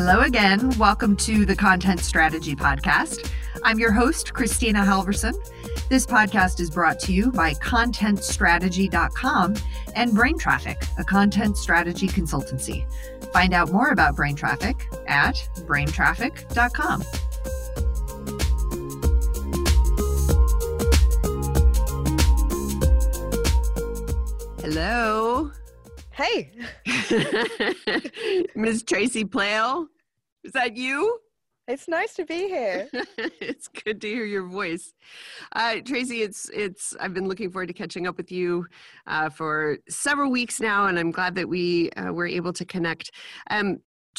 Hello again. Welcome to the Content Strategy Podcast. I'm your host, Kristina Halvorson. This podcast is brought to you by ContentStrategy.com and Brain Traffic, a content strategy consultancy. Find out more about Brain Traffic at BrainTraffic.com. Hello. Hey. Ms. Tracy Playle. Is that you? It's nice to be here. it's good to hear your voice, uh, Tracy. It's it's. I've been looking forward to catching up with you uh, for several weeks now, and I'm glad that we uh, were able to connect. Um,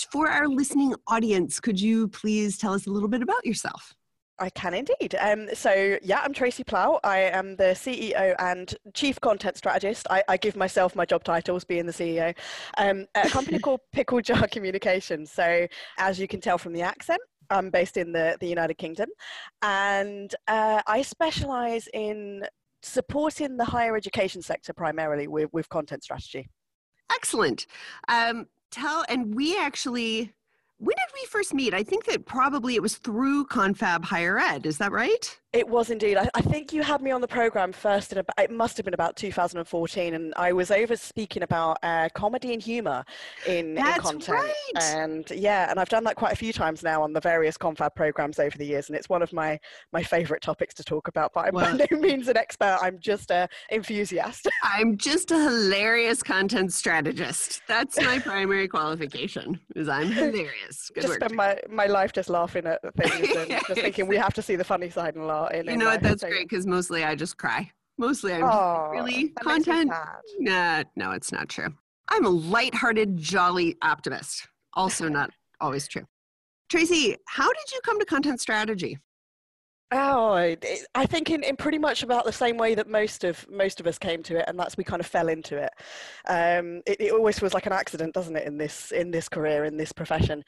for our listening audience, could you please tell us a little bit about yourself? I can indeed. Um, so, yeah, I'm Tracy Playle. I am the CEO and Chief Content Strategist. I, I give myself my job titles, being the CEO, um, at a company called Pickle Jar Communications. So, as you can tell from the accent, I'm based in the, the United Kingdom, and uh, I specialize in supporting the higher education sector primarily with, with content strategy. Excellent. Um, tell, and we actually when did we first meet? I think that probably it was through Confab Higher Ed. Is that right? It was indeed. I, I, think you had me on the program first. In about, it must have been about 2014, and I was over speaking about uh, comedy and humor in, That's in content. Right. And yeah, and I've done that quite a few times now on the various Confab programs over the years, and it's one of my my favorite topics to talk about. But I'm well, by no means an expert. I'm just a enthusiast. I'm just a hilarious content strategist. That's my primary qualification. Is I'm hilarious. Good just work. spend my my life just laughing at things and just thinking we have to see the funny side and laugh you know what? that's great because mostly i just cry. Mostly i'm oh, really content. nah no it's not true. I'm a light-hearted jolly optimist. Also not always true. Tracy how did you come to content strategy Oh, I think in, in pretty much about the same way that most of most of us came to it, and that's we kind of fell into it. Um, it. It always feels like an accident, doesn't it? In this in this career, in this profession,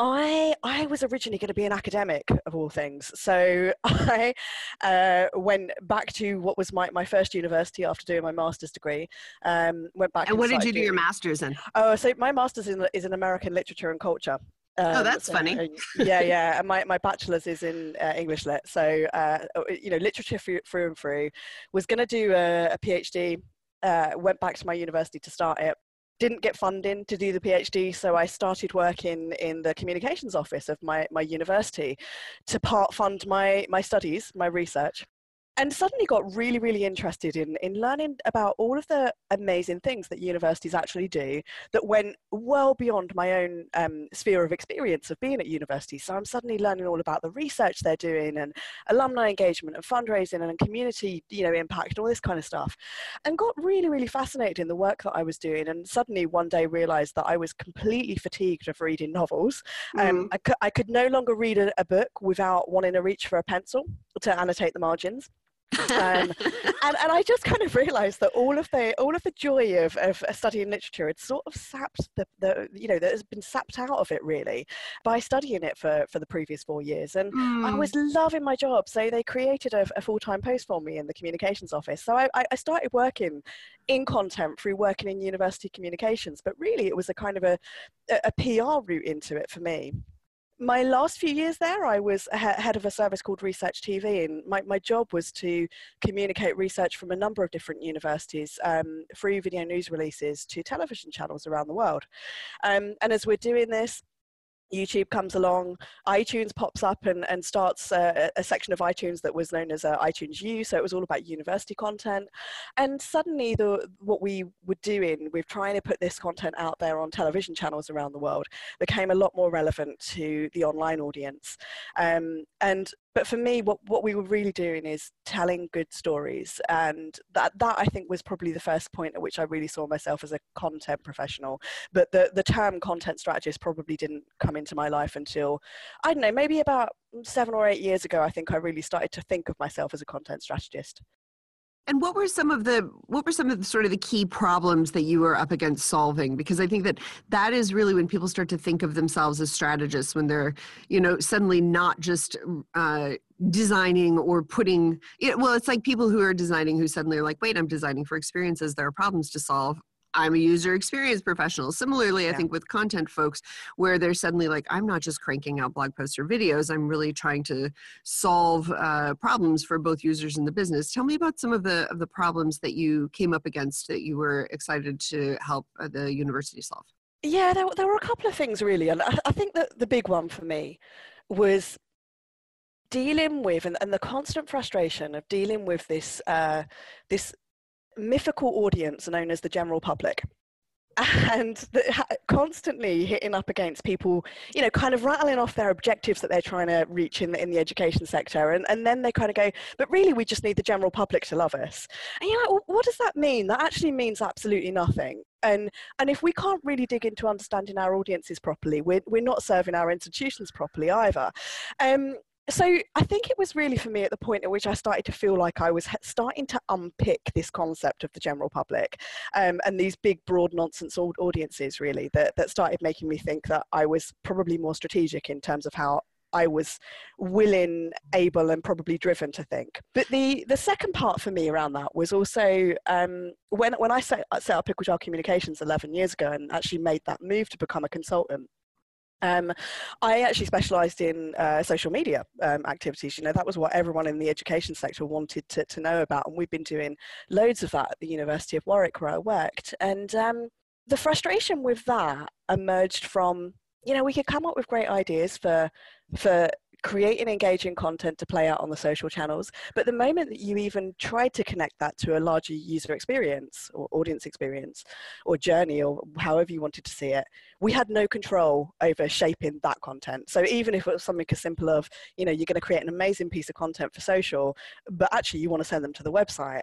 I I was originally going to be an academic of all things, so I uh, went back to what was my, my first university after doing my master's degree. Um, went back. And, and what did you do your master's in? Oh, so my master's in, is in American literature and culture. Um, oh, that's so, funny. Uh, yeah, yeah. And my, my bachelor's is in uh, English lit. So, uh, oh, you know, literature through, through and through. Was going to do a, a PhD, uh, went back to my university to start it. Didn't get funding to do the PhD, so I started working in the communications office of my, my university to part fund my, my studies, my research and suddenly got really, really interested in, in learning about all of the amazing things that universities actually do that went well beyond my own um, sphere of experience of being at university. So I'm suddenly learning all about the research they're doing and alumni engagement and fundraising and community, you know, impact and all this kind of stuff. And got really, really fascinated in the work that I was doing. And suddenly one day realized that I was completely fatigued of reading novels. Um, mm. I, cu- I could no longer read a, a book without wanting to reach for a pencil to annotate the margins um, and, and I just kind of realised that all of the all of the joy of, of studying literature had sort of sapped the, the you know that has been sapped out of it really by studying it for, for the previous four years. And mm. I was loving my job so they created a, a full-time post for me in the communications office. So I, I started working in content through working in university communications but really it was a kind of a, a PR route into it for me my last few years there, I was head of a service called Research TV, and my, my job was to communicate research from a number of different universities um, through video news releases to television channels around the world. Um, and as we're doing this, YouTube comes along, iTunes pops up and, and starts a, a section of iTunes that was known as uh, iTunes U, so it was all about university content. And suddenly, the what we were doing with trying to put this content out there on television channels around the world became a lot more relevant to the online audience. Um, and but for me what, what we were really doing is telling good stories and that that i think was probably the first point at which i really saw myself as a content professional. But the, the term content strategist probably didn't come into my life until i don't know maybe about seven or eight years ago i think i really started to think of myself as a content strategist and what were some of the what were some of the sort of the key problems that you were up against solving? Because I think that that is really when people start to think of themselves as strategists when they're you know suddenly not just uh, designing or putting. well, it's like people who are designing who suddenly are like, wait, I'm designing for experiences. There are problems to solve I'm a user experience professional. Similarly, I think with content folks, where they're suddenly like, I'm not just cranking out blog posts or videos, I'm really trying to solve uh, problems for both users and the business. Tell me about some of the of the problems that you came up against that you were excited to help uh, the university solve. Yeah, there, there were a couple of things really, and I, I think that the big one for me was dealing with and, and the constant frustration of dealing with this uh, this mythical audience known as the general public and the, constantly hitting up against people, you know, kind of rattling off their objectives that they're trying to reach in the, in the education sector. And, and then they kind of go, but really, we just need the general public to love us. And you're like, well, what does that mean? That actually means absolutely nothing. And, and if we can't really dig into understanding our audiences properly, we're, we're not serving our institutions properly either. Um, so I think it was really for me at the point at which I started to feel like I was starting to unpick this concept of the general public um, and these big, broad nonsense audiences, really, that, that started making me think that I was probably more strategic in terms of how I was willing, able, and probably driven to think. But the the second part for me around that was also um, when when I set, set up Pickle Jar Communications 11 years ago and actually made that move to become a consultant. Um, I actually specialised in uh, social media um, activities. You know, that was what everyone in the education sector wanted to, to know about, and we've been doing loads of that at the University of Warwick where I worked. And um, the frustration with that emerged from, you know, we could come up with great ideas for for creating engaging content to play out on the social channels. But the moment that you even tried to connect that to a larger user experience or audience experience or journey or however you wanted to see it, we had no control over shaping that content. So even if it was something as simple of, you know, you're going to create an amazing piece of content for social, but actually you want to send them to the website,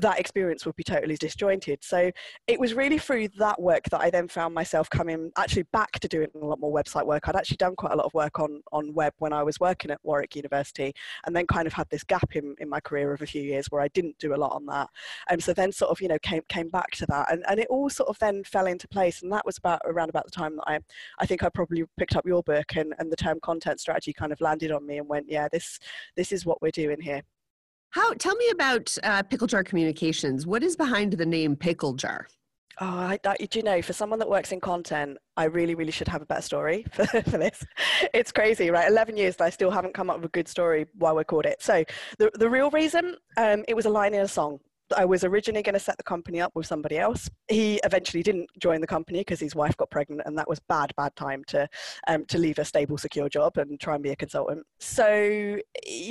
that experience would be totally disjointed. So it was really through that work that I then found myself coming actually back to doing a lot more website work. I'd actually done quite a lot of work on, on web when I was working at Warwick University and then kind of had this gap in, in my career of a few years where I didn't do a lot on that. And so then sort of, you know, came, came back to that and, and it all sort of then fell into place. And that was about around about the time that I, I think I probably picked up your book and, and the term content strategy kind of landed on me and went, yeah, this, this is what we're doing here. How? Tell me about uh, Pickle Jar Communications. What is behind the name Pickle Jar? Oh, I, I, do you know, for someone that works in content, I really, really should have a better story for, for this. It's crazy, right? 11 years and I still haven't come up with a good story why we're called it. So the, the real reason, um, it was a line in a song. I was originally going to set the company up with somebody else. He eventually didn't join the company because his wife got pregnant, and that was bad, bad time to um, to leave a stable, secure job and try and be a consultant. So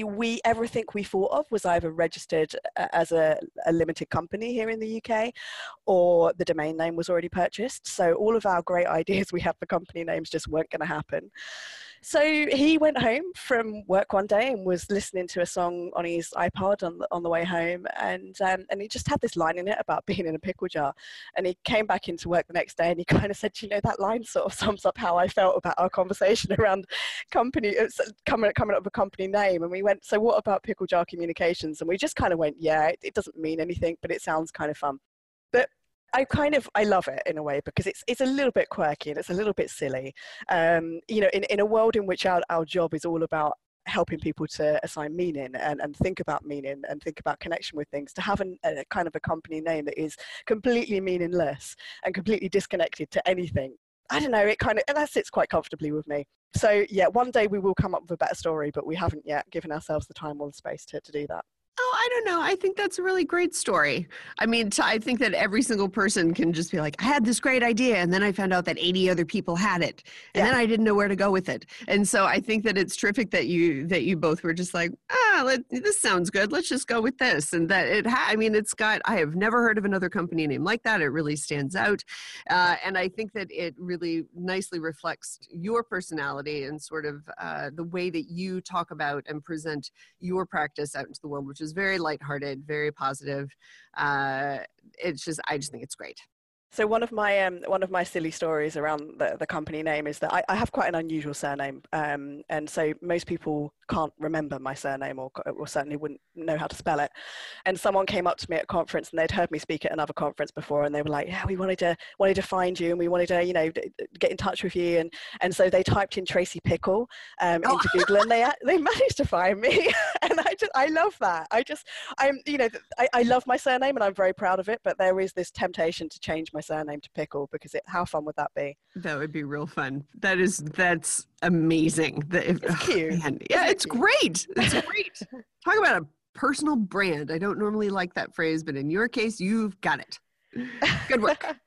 we everything we thought of was either registered uh, as a, a limited company here in the UK, or the domain name was already purchased. So all of our great ideas we had for company names just weren't going to happen. So he went home from work one day and was listening to a song on his iPod on the, on the way home, and um, and he just had this line in it about being in a pickle jar. And he came back into work the next day and he kind of said, you know, that line sort of sums up how I felt about our conversation around company uh, coming coming up with a company name. And we went, so what about pickle jar communications? And we just kind of went, yeah, it, it doesn't mean anything, but it sounds kind of fun. But I kind of I love it in a way because it's it's a little bit quirky and it's a little bit silly. Um, you know, in, in a world in which our, our job is all about helping people to assign meaning and, and think about meaning and think about connection with things to have an, a kind of a company name that is completely meaningless and completely disconnected to anything i don't know it kind of that sits quite comfortably with me so yeah one day we will come up with a better story but we haven't yet given ourselves the time or the space to, to do that I don't know. I think that's a really great story. I mean, I think that every single person can just be like, I had this great idea, and then I found out that 80 other people had it, and yeah. then I didn't know where to go with it. And so I think that it's terrific that you that you both were just like, ah, let, this sounds good. Let's just go with this. And that it, ha- I mean, it's got. I have never heard of another company name like that. It really stands out, uh, and I think that it really nicely reflects your personality and sort of uh, the way that you talk about and present your practice out into the world, which is very lighthearted, very positive. Uh, it's just, I just think it's great. So one of my um, one of my silly stories around the, the company name is that I, I have quite an unusual surname, um, and so most people can't remember my surname or, or certainly wouldn't know how to spell it. And someone came up to me at a conference and they'd heard me speak at another conference before, and they were like, "Yeah, we wanted to wanted to find you, and we wanted to you know get in touch with you." And and so they typed in Tracy Pickle um, oh. into. Google, and they they managed to find me. and I just I love that. I just I'm you know I, I love my surname and I'm very proud of it, but there is this temptation to change my my surname to Pickle because it, how fun would that be? That would be real fun. That is that's amazing. That if, it's oh, cute. Oh, yeah, it's great. It's great. Talk about a personal brand. I don't normally like that phrase, but in your case, you've got it. Good work.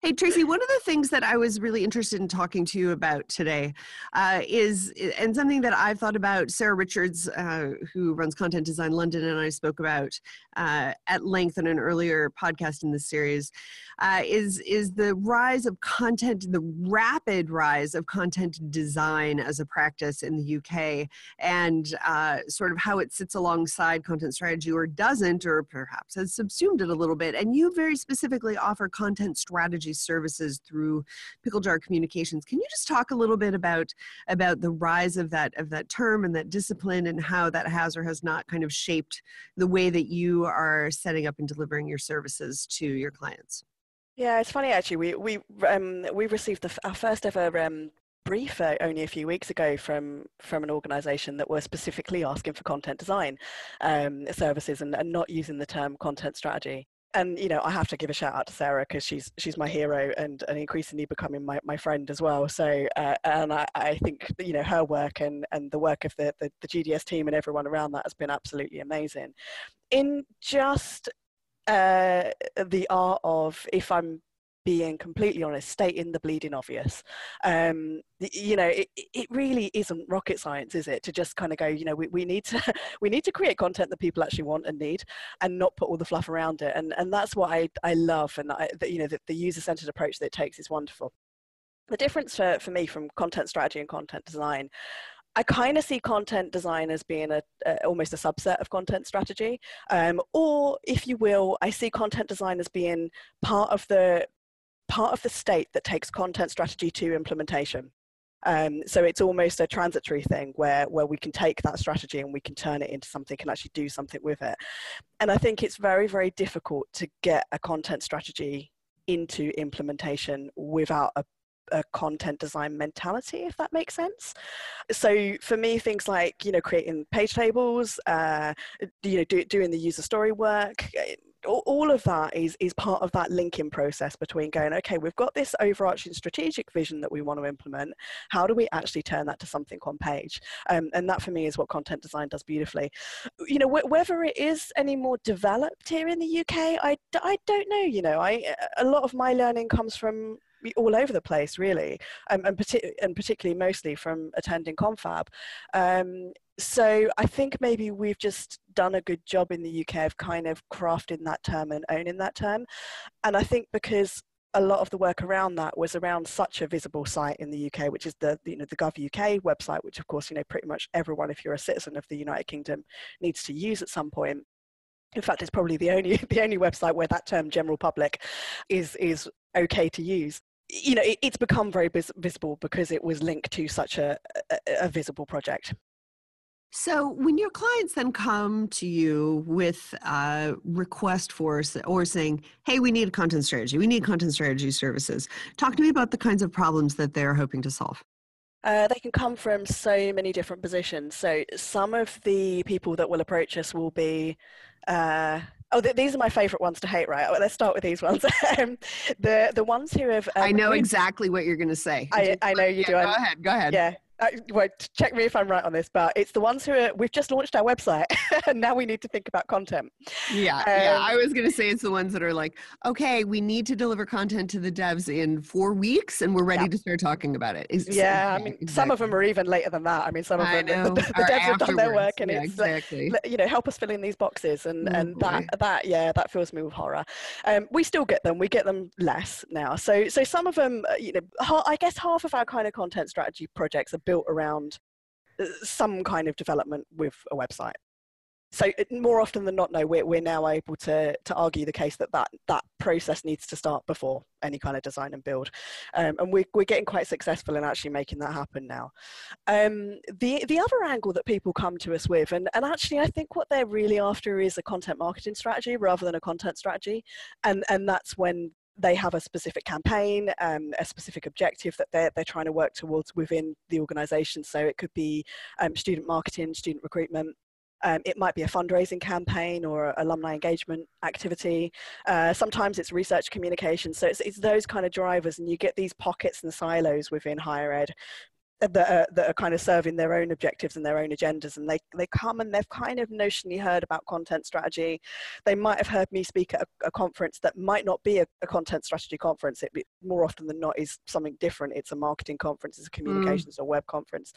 Hey, Tracy, one of the things that I was really interested in talking to you about today uh, is, and something that I've thought about, Sarah Richards, uh, who runs Content Design London, and I spoke about uh, at length in an earlier podcast in this series, uh, is, is the rise of content, the rapid rise of content design as a practice in the UK, and uh, sort of how it sits alongside content strategy or doesn't, or perhaps has subsumed it a little bit. And you very specifically offer content strategy services through Pickle Jar Communications. Can you just talk a little bit about about the rise of that of that term and that discipline and how that has or has not kind of shaped the way that you are setting up and delivering your services to your clients? Yeah, it's funny actually. We we um, we received the, our first ever um, brief uh, only a few weeks ago from from an organization that were specifically asking for content design um, services and, and, not using the term content strategy and you know i have to give a shout out to sarah because she's she's my hero and, and increasingly becoming my, my friend as well. So uh, and I, I think you know her work and and the work of the, the, the gds team and everyone around that has been absolutely amazing. In just uh, the art of if i'm being completely honest, stating the bleeding obvious. Um, you know, it, it really isn't rocket science, is it? To just kind of go, you know, we, we need to we need to create content that people actually want and need, and not put all the fluff around it. And and that's what I I love, and I, the, you know, the, the user centered approach that it takes is wonderful. The difference for, for me from content strategy and content design I kind of see content design as being a, a, almost a subset of content strategy, um, or if you will, I see content design as being part of the part of the state that takes content strategy to implementation. Um, so it's almost a transitory thing where, where we can take that strategy and we can turn it into something and actually do something with it. And I think it's very, very difficult to get a content strategy into implementation without a a content design mentality, if that makes sense. So for me, things like you know creating page tables, uh, you know do, doing the user story work, all of that is is part of that linking process between going okay we've got this overarching strategic vision that we want to implement. How do we actually turn that to something on page? Um, and that for me is what content design does beautifully. You know wh- whether it is any more developed here in the uk I, I don't know you know. I a lot of my learning comes from all over the place really. Um, and, partic- and particularly mostly from attending confab. Um, so I think maybe we've just done a good job in the UK of kind of crafting that term and owning that term. And I think because a lot of the work around that was around such a visible site in the UK, which is the you know the Gov UK website, which of course you know pretty much everyone, if you're a citizen of the United Kingdom, needs to use at some point. In fact, it's probably the only the only website where that term "general public" is is okay to use. You know, it, it's become very vis- visible because it was linked to such a, a, a visible project. So, when your clients then come to you with a request for or saying, "Hey, we need a content strategy. We need content strategy services," talk to me about the kinds of problems that they're hoping to solve. Uh, they can come from so many different positions. So, some of the people that will approach us will be. Uh, oh, th- these are my favourite ones to hate, right? Well, let's start with these ones. um, the the ones who have. Um, I know exactly what you're going to say. I, I know you yeah, do. Go ahead. Go ahead. Yeah uh, well, check me if I'm right on this, but it's the ones who are, we've just launched our website and now we need to think about content. Yeah, um, yeah. I was going to say it's the ones that are like, okay, we need to deliver content to the devs in four weeks and we're ready yeah. to start talking about it. It's, yeah, I mean, exactly. some of them are even later than that. I mean, some of them, the, the, the devs have done their work and yeah, it's, exactly. you know, help us fill in these boxes and, oh, and that, that, yeah, that fills me with horror. Um, we still get them, we get them less now. So, so some of them, uh, you know, I guess half of our kind of content strategy projects are built around some kind of development with a website. So more often than not, no, we're, we're now able to, to argue the case that, that that process needs to start before any kind of design and build. Um, and we're, we're getting quite successful in actually making that happen now. Um, the, the other angle that people come to us with, and, and actually I think what they're really after is a content marketing strategy rather than a content strategy. And, and that's when they have a specific campaign, um, a specific objective that they're, they're trying to work towards within the organization. So it could be um, student marketing, student recruitment, Um, it might be a fundraising campaign or alumni engagement activity. Uh, sometimes it's research communication. So it's, it's those kind of drivers, and you get these pockets and silos within higher ed that are, that are kind of serving their own objectives and their own agendas and they, they come and they've kind of notionally heard about content strategy they might have heard me speak at a, a conference that might not be a, a content strategy conference it more often than not is something different it's a marketing conference it's a mm. communications mm. or web conference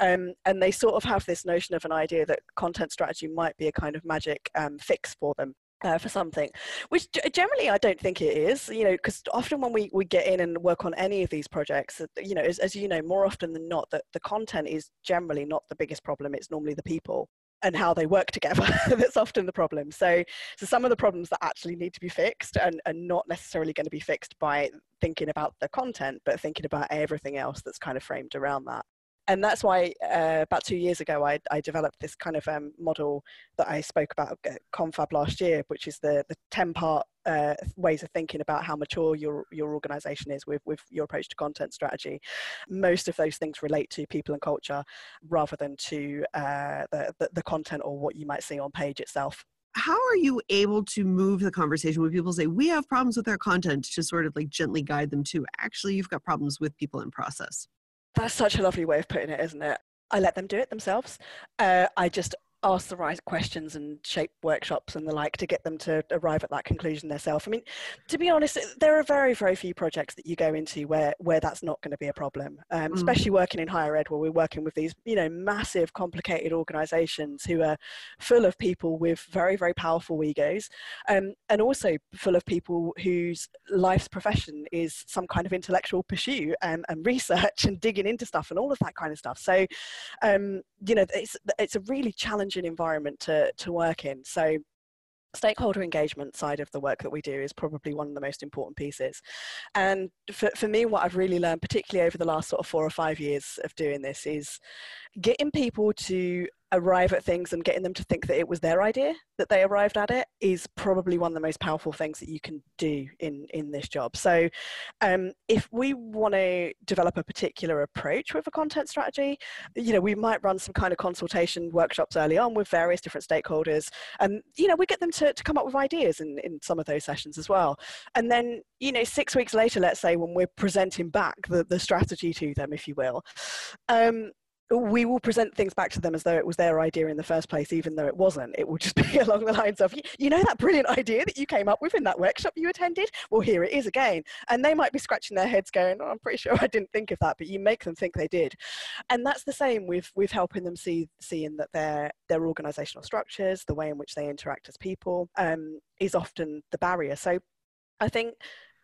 um, and they sort of have this notion of an idea that content strategy might be a kind of magic um, fix for them uh, for something, which generally I don't think it is, you know, because often when we, we get in and work on any of these projects, you know, as, as you know, more often than not, that the content is generally not the biggest problem. It's normally the people and how they work together that's often the problem. So, so some of the problems that actually need to be fixed and, and not necessarily going to be fixed by thinking about the content, but thinking about everything else that's kind of framed around that and that's why uh, about two years ago I, I developed this kind of um, model that I spoke about at Confab last year, which is the, the 10 part uh, ways of thinking about how mature your, your organization is with, with your approach to content strategy. Most of those things relate to people and culture rather than to uh, the, the, the content or what you might see on page itself how are you able to move the conversation when people say we have problems with our content to sort of like gently guide them to actually you've got problems with people in process that's such a lovely way of putting it, isn't it? I let them do it themselves. Uh, I just ask the right questions and shape workshops and the like to get them to arrive at that conclusion themselves. I mean, to be honest, there are very, very few projects that you go into where where that's not going to be a problem. Um, mm. Especially working in higher ed, where we're working with these, you know, massive, complicated organisations who are full of people with very, very powerful egos, um, and also full of people whose life's profession is some kind of intellectual pursuit and, and research and digging into stuff and all of that kind of stuff. So, um, you know, it's it's a really challenging challenging environment to, to work in. So stakeholder engagement side of the work that we do is probably one of the most important pieces. And for, for me, what I've really learned, particularly over the last sort of four or five years of doing this, is getting people to arrive at things and getting them to think that it was their idea that they arrived at it is probably one of the most powerful things that you can do in in this job. So um, if we want to develop a particular approach with a content strategy you know we might run some kind of consultation workshops early on with various different stakeholders and you know we get them to, to come up with ideas in, in some of those sessions as well. And then you know six weeks later let's say when we're presenting back the, the strategy to them if you will um, we will present things back to them as though it was their idea in the first place, even though it wasn't. It will just be along the lines of, you know, that brilliant idea that you came up with in that workshop you attended? Well, here it is again. And they might be scratching their heads going, oh, I'm pretty sure I didn't think of that, but you make them think they did. And that's the same with, with helping them see, seeing that their, their organizational structures, the way in which they interact as people, um, is often the barrier. So I think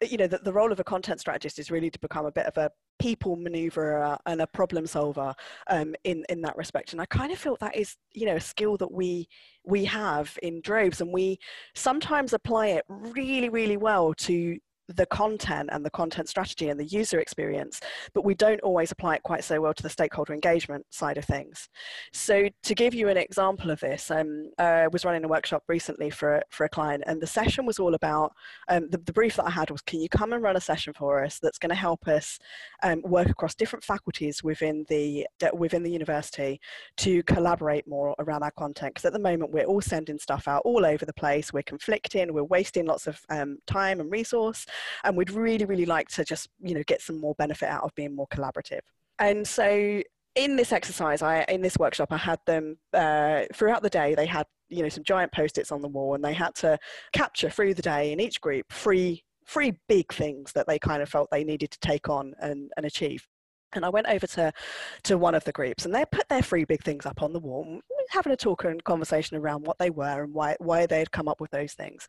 you know the, the role of a content strategist is really to become a bit of a people maneuverer and a problem solver um, in in that respect. And i kind of feel that is you know a skill that we we have in droves and we sometimes apply it really really well to the content and the content strategy and the user experience, but we don't always apply it quite so well to the stakeholder engagement side of things. So to give you an example of this, um, I was running a workshop recently for, for a client and the session was all about, um, the, the brief that I had was, can you come and run a session for us that's going to help us um, work across different faculties within the, within the university to collaborate more around our content? Because at the moment we're all sending stuff out all over the place, we're conflicting, we're wasting lots of um, time and resource and we'd really really like to just you know get some more benefit out of being more collaborative and so in this exercise i in this workshop i had them uh, throughout the day they had you know some giant post-its on the wall and they had to capture through the day in each group three three big things that they kind of felt they needed to take on and, and achieve and I went over to, to one of the groups and they put their three big things up on the wall, having a talk and conversation around what they were and why, why they had come up with those things.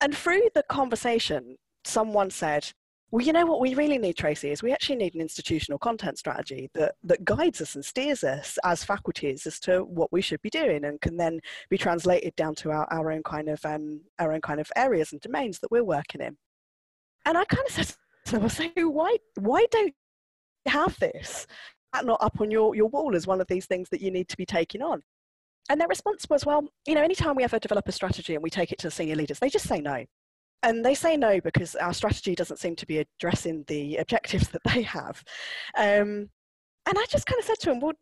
And through the conversation, someone said, well, you know what we really need, Tracy, is we actually need an institutional content strategy that, that guides us and steers us as faculties as to what we should be doing and can then be translated down to our, our own kind of um, our own kind of areas and domains that we're working in. And I kind of said to them, say, why why don't you have this? That not up on your, your wall as one of these things that you need to be taking on. And their response was, well, you know, anytime we ever develop a strategy and we take it to the senior leaders, they just say no and they say no because our strategy doesn't seem to be addressing the objectives that they have. Um, and I just kind of said to them, well,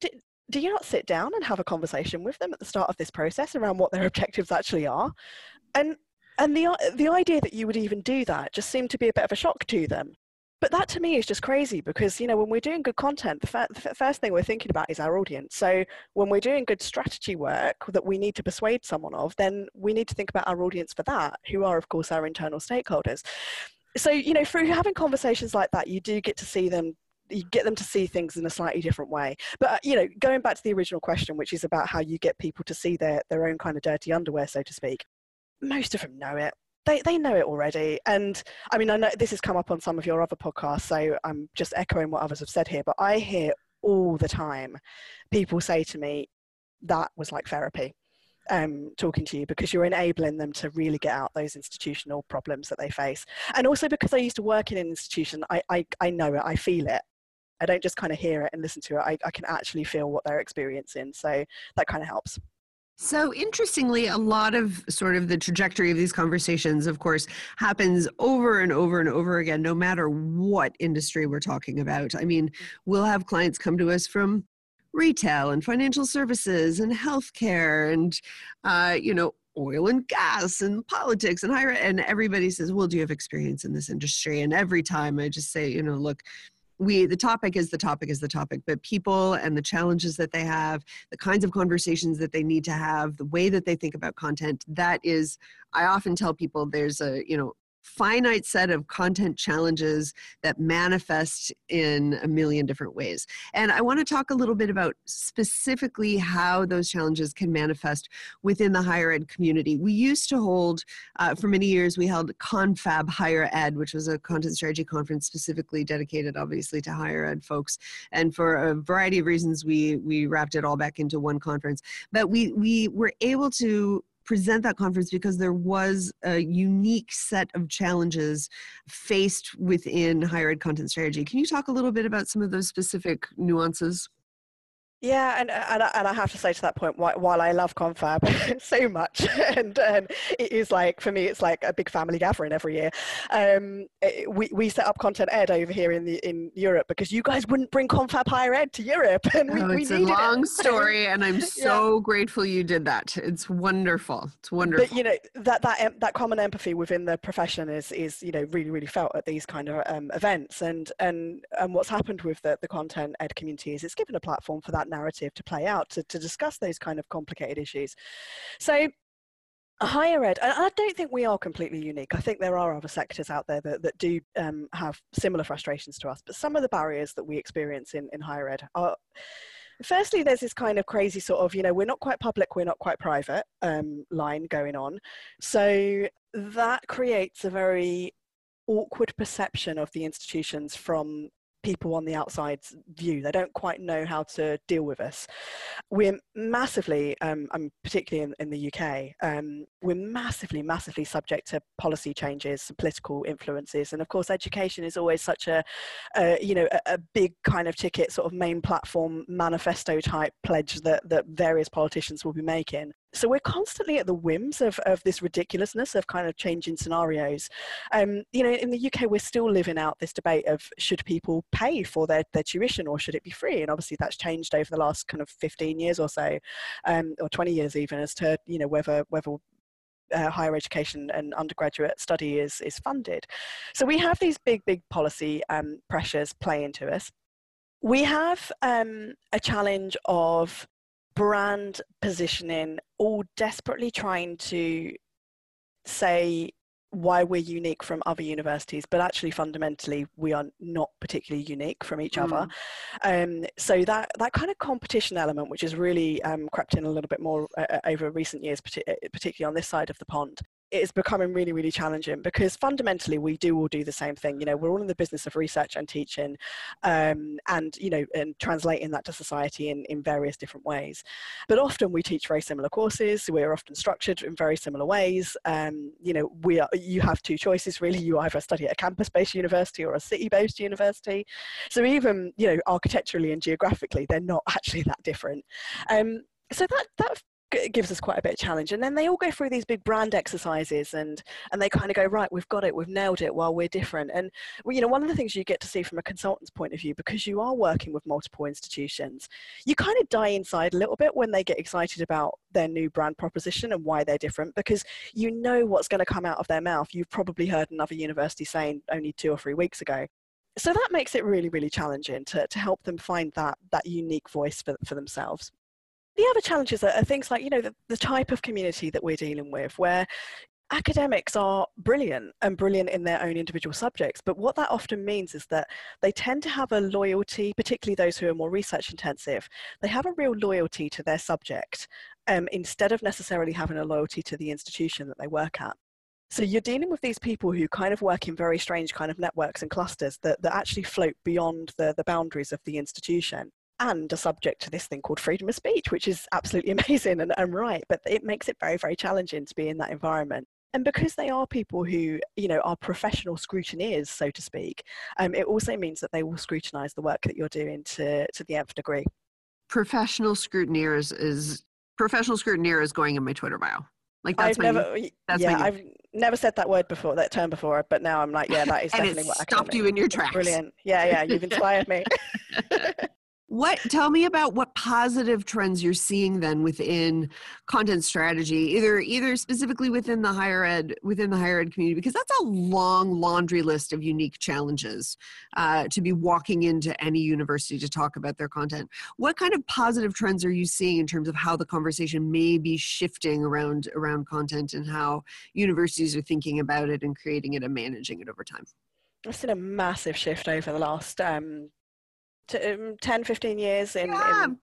do you not sit down and have a conversation with them at the start of this process around what their objectives actually are? And and the the idea that you would even do that just seemed to be a bit of a shock to them. But that to me is just crazy because you know when we're doing good content, the, f- the first thing we're thinking about is our audience. So when we're doing good strategy work that we need to persuade someone of, then we need to think about our audience for that, who are of course our internal stakeholders. So you know through having conversations like that, you do get to see them you get them to see things in a slightly different way but uh, you know going back to the original question which is about how you get people to see their their own kind of dirty underwear so to speak most of them know it they, they know it already and i mean i know this has come up on some of your other podcasts so i'm just echoing what others have said here but i hear all the time people say to me that was like therapy um, talking to you because you're enabling them to really get out those institutional problems that they face. And also because I used to work in an institution, I, I, I know it, I feel it. I don't just kind of hear it and listen to it. I, I can actually feel what they're experiencing. So that kind of helps. So, interestingly, a lot of sort of the trajectory of these conversations, of course, happens over and over and over again, no matter what industry we're talking about. I mean, we'll have clients come to us from retail and financial services and healthcare and, uh, you know, oil and gas and politics and higher and everybody says well do you have experience in this industry and every time i just say you know look we the topic is the topic is the topic but people and the challenges that they have the kinds of conversations that they need to have the way that they think about content that is i often tell people there's a you know finite set of content challenges that manifest in a million different ways. And I want to talk a little bit about specifically how those challenges can manifest within the higher ed community. We used to hold, uh, for many years, we held Confab Higher Ed, which was a content strategy conference specifically dedicated, obviously, to higher ed folks. And for a variety of reasons, we we wrapped it all back into one conference. But we we were able to present that conference because there was a unique set of challenges faced within higher ed content strategy. Can you talk a little bit about some of those specific nuances? Yeah, and, and, and I have to say to that point, while I love Confab so much, and, and it is like, for me, it's like a big family gathering every year. Um, it, we, we set up Content Ed over here in the in Europe because you guys wouldn't bring Confab Higher Ed to Europe. And we, oh, it's we a long it. story, and I'm so yeah. grateful you did that. It's wonderful. It's wonderful. But, you know, that, that, that common empathy within the profession is, is you know, really, really felt at these kind of um, events. And, and, and what's happened with the, the Content Ed community is it's given a platform for that narrative to play out to, to discuss those kind of complicated issues. So higher ed, and I don't think we are completely unique. I think there are other sectors out there that, that do um, have similar frustrations to us, but some of the barriers that we experience in, in higher ed are firstly there's this kind of crazy sort of you know we're not quite public we're not quite private um, line going on so that creates a very awkward perception of the institutions from people on the outside's view. They don't quite know how to deal with us. We're massively, um, um, particularly in, in the UK, um, we're massively, massively subject to policy changes, political influences, and of course, education is always such a, a you know, a, a, big kind of ticket, sort of main platform manifesto type pledge that that various politicians will be making. So we're constantly at the whims of, of this ridiculousness of kind of changing scenarios. Um, you know, in the UK, we're still living out this debate of should people pay for their, their tuition or should it be free? And obviously that's changed over the last kind of 15 years or so, um, or 20 years even, as to, you know, whether, whether uh, higher education and undergraduate study is, is funded. So we have these big, big policy um, pressures play into us. We have um, a challenge of brand positioning all desperately trying to say why we're unique from other universities, but actually fundamentally we are not particularly unique from each mm. other. Um, so that that kind of competition element, which has really um, crept in a little bit more uh, uh over recent years, particularly on this side of the pond, it is becoming really, really challenging because fundamentally we do all do the same thing. You know, we're all in the business of research and teaching, um, and you know, and translating that to society in, in various different ways. But often we teach very similar courses. We're often structured in very similar ways. Um, you know, we are. You have two choices really. You either study at a campus-based university or a city-based university. So even you know, architecturally and geographically, they're not actually that different. Um, so that that gives us quite a bit of challenge. And then they all go through these big brand exercises and and they kind of go right we've got it we've nailed it while we're different. And you know one of the things you get to see from a consultant's point of view because you are working with multiple institutions you kind of die inside a little bit when they get excited about their new brand proposition and why they're different because you know what's going to come out of their mouth. You've probably heard another university saying only two or three weeks ago. So that makes it really really challenging to, to help them find that that unique voice for, for themselves the other challenges are, are things like you know the, the type of community that we're dealing with where academics are brilliant and brilliant in their own individual subjects but what that often means is that they tend to have a loyalty particularly those who are more research intensive they have a real loyalty to their subject um, instead of necessarily having a loyalty to the institution that they work at. So you're dealing with these people who kind of work in very strange kind of networks and clusters that, that actually float beyond the, the boundaries of the institution and are subject to this thing called freedom of speech, which is absolutely amazing and, and right, but it makes it very, very challenging to be in that environment. And because they are people who, you know, are professional scrutineers, so to speak, um, it also means that they will scrutinize the work that you're doing to, to the nth degree. Professional scrutineers is professional scrutineer is going in my Twitter bio. Like that's I've my, never, that's yeah, I've never said that word before, that term before, but now I'm like, yeah, that is definitely what I stopped you in your tracks. Brilliant. Yeah, yeah, you've inspired me. What tell me about what positive trends you're seeing then within content strategy, either either specifically within the higher ed within the higher ed community, because that's a long laundry list of unique challenges uh, to be walking into any university to talk about their content. What kind of positive trends are you seeing in terms of how the conversation may be shifting around around content and how universities are thinking about it and creating it and managing it over time? I've seen a massive shift over the last um, to, um, 10, 15 years in, yeah. in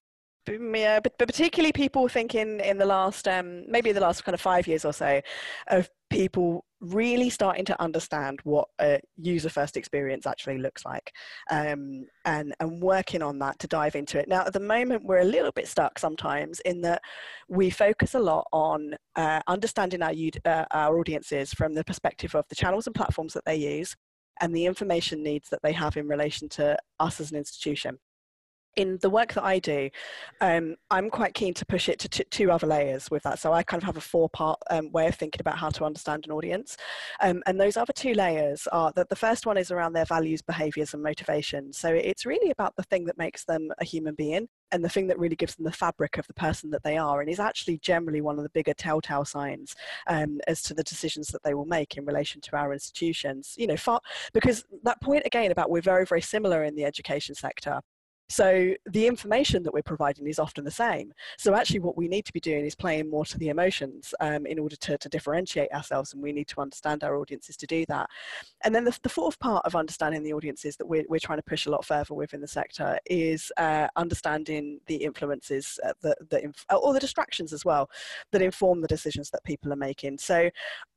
yeah, but, but particularly people thinking in the last um, maybe the last kind of five years or so of people really starting to understand what a user first experience actually looks like um, and and working on that to dive into it now at the moment we're a little bit stuck sometimes in that we focus a lot on uh, understanding our, uh, our audiences from the perspective of the channels and platforms that they use and the information needs that they have in relation to us as an institution. In the work that I do, um, I'm quite keen to push it to t- two other layers with that. So I kind of have a four part um, way of thinking about how to understand an audience. Um, and those other two layers are that the first one is around their values, behaviors, and motivations. So it's really about the thing that makes them a human being and the thing that really gives them the fabric of the person that they are and is actually generally one of the bigger telltale signs um, as to the decisions that they will make in relation to our institutions. You know far, because that point again about we're very very similar in the education sector so the information that we're providing is often the same. So actually what we need to be doing is playing more to the emotions um, in order to, to differentiate ourselves and we need to understand our audiences to do that. And then the, the fourth part of understanding the audiences that we're, we're trying to push a lot further within the sector is uh, understanding the influences uh, that, that inf- or the distractions as well that inform the decisions that people are making. So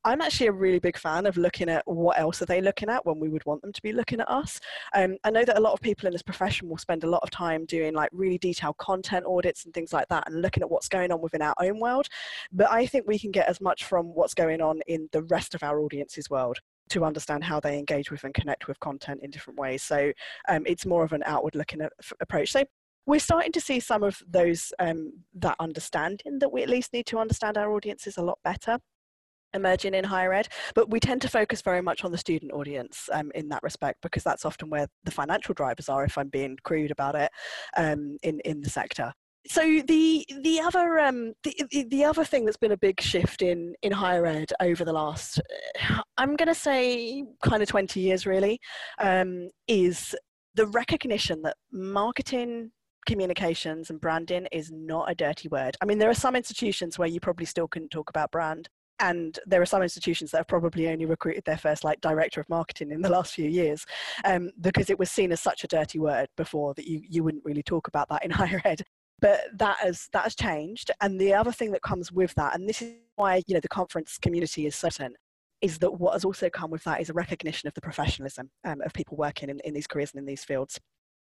I'm actually a really big fan of looking at what else are they looking at when we would want them to be looking at us. Um, I know that a lot of people in this profession will spend a lot of time doing like really detailed content audits and things like that and looking at what's going on within our own world. But I think we can get as much from what's going on in the rest of our audience's world to understand how they engage with and connect with content in different ways. So um, it's more of an outward looking approach. So we're starting to see some of those um, that understanding that we at least need to understand our audiences a lot better emerging in higher ed, but we tend to focus very much on the student audience um, in that respect because that's often where the financial drivers are, if I'm being crude about it, um, in in the sector. So the the other um, the, the other thing that's been a big shift in in higher ed over the last, I'm going to say, kind of 20 years really, um, is the recognition that marketing communications and branding is not a dirty word. I mean, there are some institutions where you probably still couldn't talk about brand, and there are some institutions that have probably only recruited their first like director of marketing in the last few years um, because it was seen as such a dirty word before that you, you wouldn't really talk about that in higher ed. But that has that has changed. And the other thing that comes with that and this is why you know the conference community is certain is that what has also come with that is a recognition of the professionalism um, of people working in, in these careers and in these fields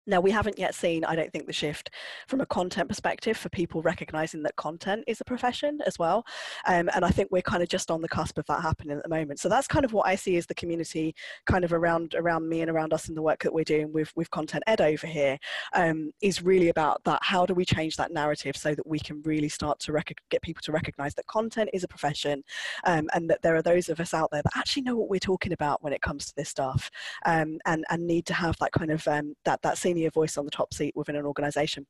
Now, we haven't yet seen, I don't think, the shift from a content perspective for people recognizing that content is a profession as well. Um, and I think we're kind of just on the cusp of that happening at the moment. So that's kind of what I see as the community kind of around around me and around us in the work that we're doing with, with Content Ed over here um, is really about that. How do we change that narrative so that we can really start to rec- get people to recognize that content is a profession um, and that there are those of us out there that actually know what we're talking about when it comes to this stuff um, and, and need to have that kind of um, that, that senior voice on the top seat within an organization.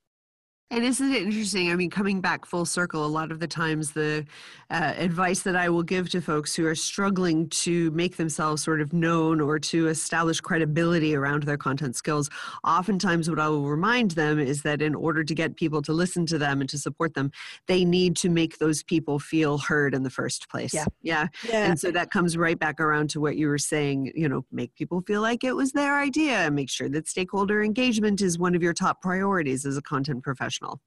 And isn't it interesting? I mean, coming back full circle, a lot of the times the uh, advice that I will give to folks who are struggling to make themselves sort of known or to establish credibility around their content skills, oftentimes what I will remind them is that in order to get people to listen to them and to support them, they need to make those people feel heard in the first place. Yeah. Yeah. Yeah. And so that comes right back around to what you were saying, you know, make people feel like it was their idea, make sure that stakeholder engagement is one of your top priorities as a content professional professional.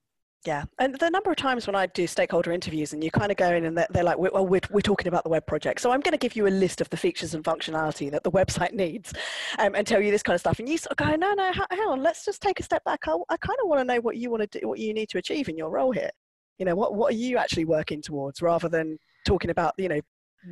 Yeah, and the number of times when I do stakeholder interviews and you kind of go in and they're, they're like, well, we're, we're talking about the web project. So I'm going to give you a list of the features and functionality that the website needs um, and tell you this kind of stuff. And you sort of go, no, no, hang on, let's just take a step back. I, I kind of want to know what you want to do, what you need to achieve in your role here. You know, what, what are you actually working towards rather than talking about, you know,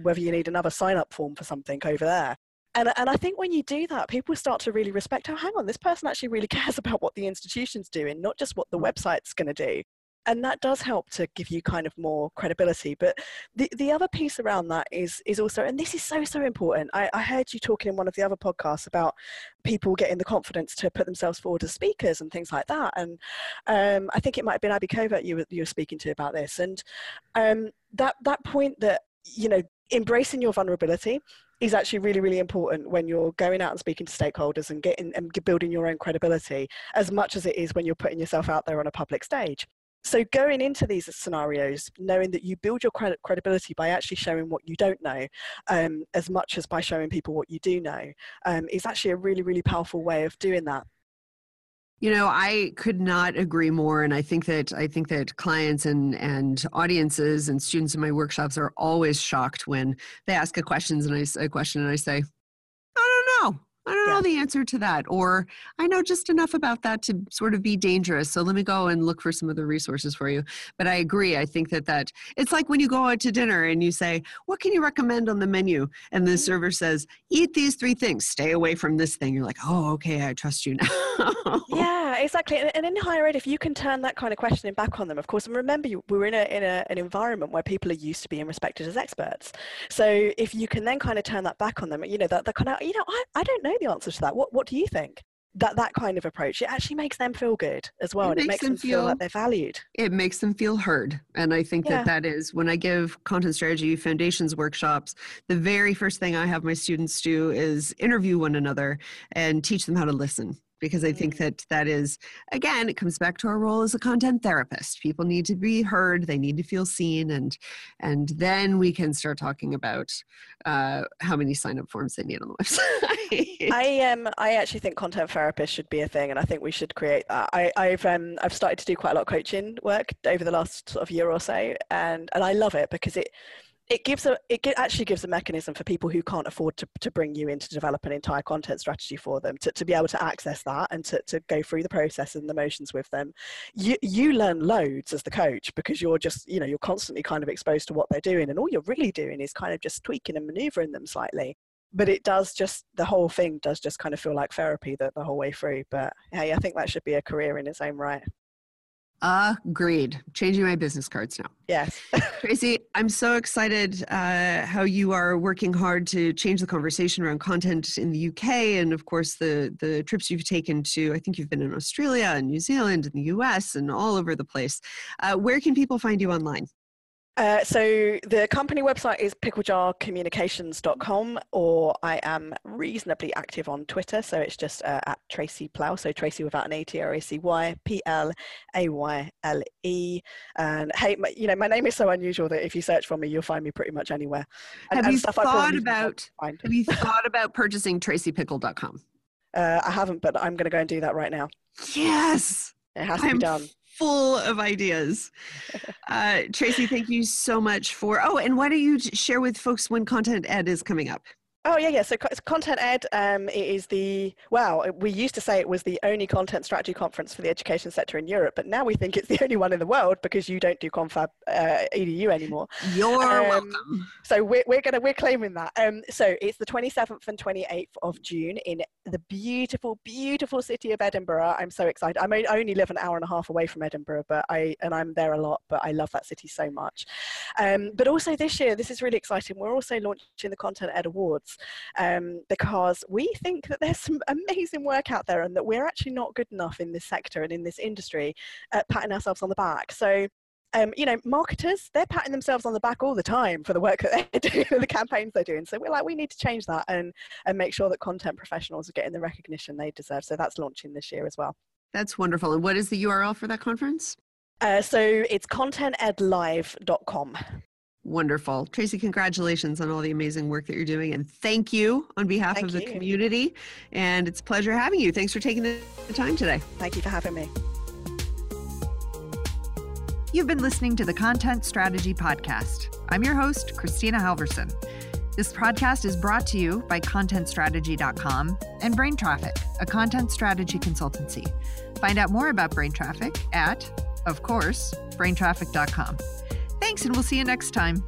whether you need another sign up form for something over there and, and I think when you do that, people start to really respect, oh, hang on, this person actually really cares about what the institution's doing, not just what the mm. website's going to do. And that does help to give you kind of more credibility. But the, the other piece around that is, is also, and this is so, so important. I, I heard you talking in one of the other podcasts about people getting the confidence to put themselves forward as speakers and things like that. And um, I think it might have been Abby Covert you were, you were speaking to about this. And um, that, that point that, you know, embracing your vulnerability is actually really really important when you're going out and speaking to stakeholders and getting and building your own credibility as much as it is when you're putting yourself out there on a public stage. So going into these scenarios knowing that you build your credibility by actually showing what you don't know um, as much as by showing people what you do know um, is actually a really really powerful way of doing that you know, I could not agree more, and I think that I think that clients and and audiences and students in my workshops are always shocked when they ask a questions and I a question and I say. I don't yeah. know the answer to that, or I know just enough about that to sort of be dangerous. So let me go and look for some other resources for you. But I agree. I think that that it's like when you go out to dinner and you say, "What can you recommend on the menu?" and the mm-hmm. server says, "Eat these three things. Stay away from this thing." You're like, "Oh, okay, I trust you now." yeah, exactly. And, and, in higher ed, if you can turn that kind of questioning back on them, of course, and remember, you, we're in a in a, an environment where people are used to being respected as experts. So if you can then kind of turn that back on them, you know, that the kind of, you know, I, I don't know the answer to that. What what do you think? That that kind of approach, it actually makes them feel good as well, it and makes it makes them, them feel, feel like they're valued. It makes them feel heard, and I think yeah. that that is when I give content strategy foundations workshops. The very first thing I have my students do is interview one another and teach them how to listen because I think that that is, again, it comes back to our role as a content therapist. People need to be heard, they need to feel seen, and and then we can start talking about uh, how many sign up forms they need on the website. I um I actually think content therapist should be a thing, and I think we should create that. I, I've um I've started to do quite a lot of coaching work over the last sort of year or so, and and I love it because it it gives a it actually gives a mechanism for people who can't afford to, to bring you in to develop an entire content strategy for them to, to be able to access that and to, to go through the process and the motions with them. You you learn loads as the coach because you're just you know you're constantly kind of exposed to what they're doing and all you're really doing is kind of just tweaking and maneuvering them slightly. But it does just the whole thing does just kind of feel like therapy the, the whole way through. But hey i think that should be a career in its own right Agreed. Changing my business cards now. Yes. Tracy, I'm so excited uh, how you are working hard to change the conversation around content in the UK, and of course the the trips you've taken to. I think you've been in Australia and New Zealand and the US and all over the place. Uh, where can people find you online? Uh, so the company website is picklejarcommunications.com or I am reasonably active on Twitter. So it's just uh, at Tracy Playle. So Tracy without an A, T-R-A-C-Y, P-L-A-Y-L-E. And hey, my, you know, my name is so unusual that if you search for me, you'll find me pretty much anywhere. And, have you thought about, have you thought about purchasing tracypickle.com? Uh, I haven't, but I'm going to go and do that right now. Yes. It has to I'm be done full of ideas. Uh, Tracy, thank you so much for. Oh, and why don't you share with folks when Content Ed is coming up? Oh yeah, yeah. So Content Ed, um, it is the well. We used to say it was the only content strategy conference for the education sector in Europe, but now we think it's the only one in the world because you don't do Confab uh, EDU anymore. You're um, welcome. So we're, we're gonna we're claiming that. Um, so it's the 27th and 28th of June in the beautiful, beautiful city of Edinburgh. I'm so excited. I, mean, I only live an hour and a half away from Edinburgh, but I and I'm there a lot. But I love that city so much. Um, but also this year, this is really exciting. We're also launching the Content Ed Awards um, because we think that there's some amazing work out there and that we're actually not good enough in this sector and in this industry at patting ourselves on the back. So um, you know, marketers, they're patting themselves on the back all the time for the work that they're doing the campaigns they're doing. So we're like, we need to change that and, and make sure that content professionals are getting the recognition they deserve. So that's launching this year as well. That's wonderful. And what is the URL for that conference? Uh, so it's contentedlive.com. Wonderful. Tracy, congratulations on all the amazing work that you're doing. And thank you on behalf thank of the you. community. And it's a pleasure having you. Thanks for taking the time today. Thank you for having me. You've been listening to the Content Strategy Podcast. I'm your host, Kristina Halvorson. This podcast is brought to you by ContentStrategy.com and Brain Traffic, a content strategy consultancy. Find out more about Brain Traffic at, of course, BrainTraffic.com. Thanks, and we'll see you next time.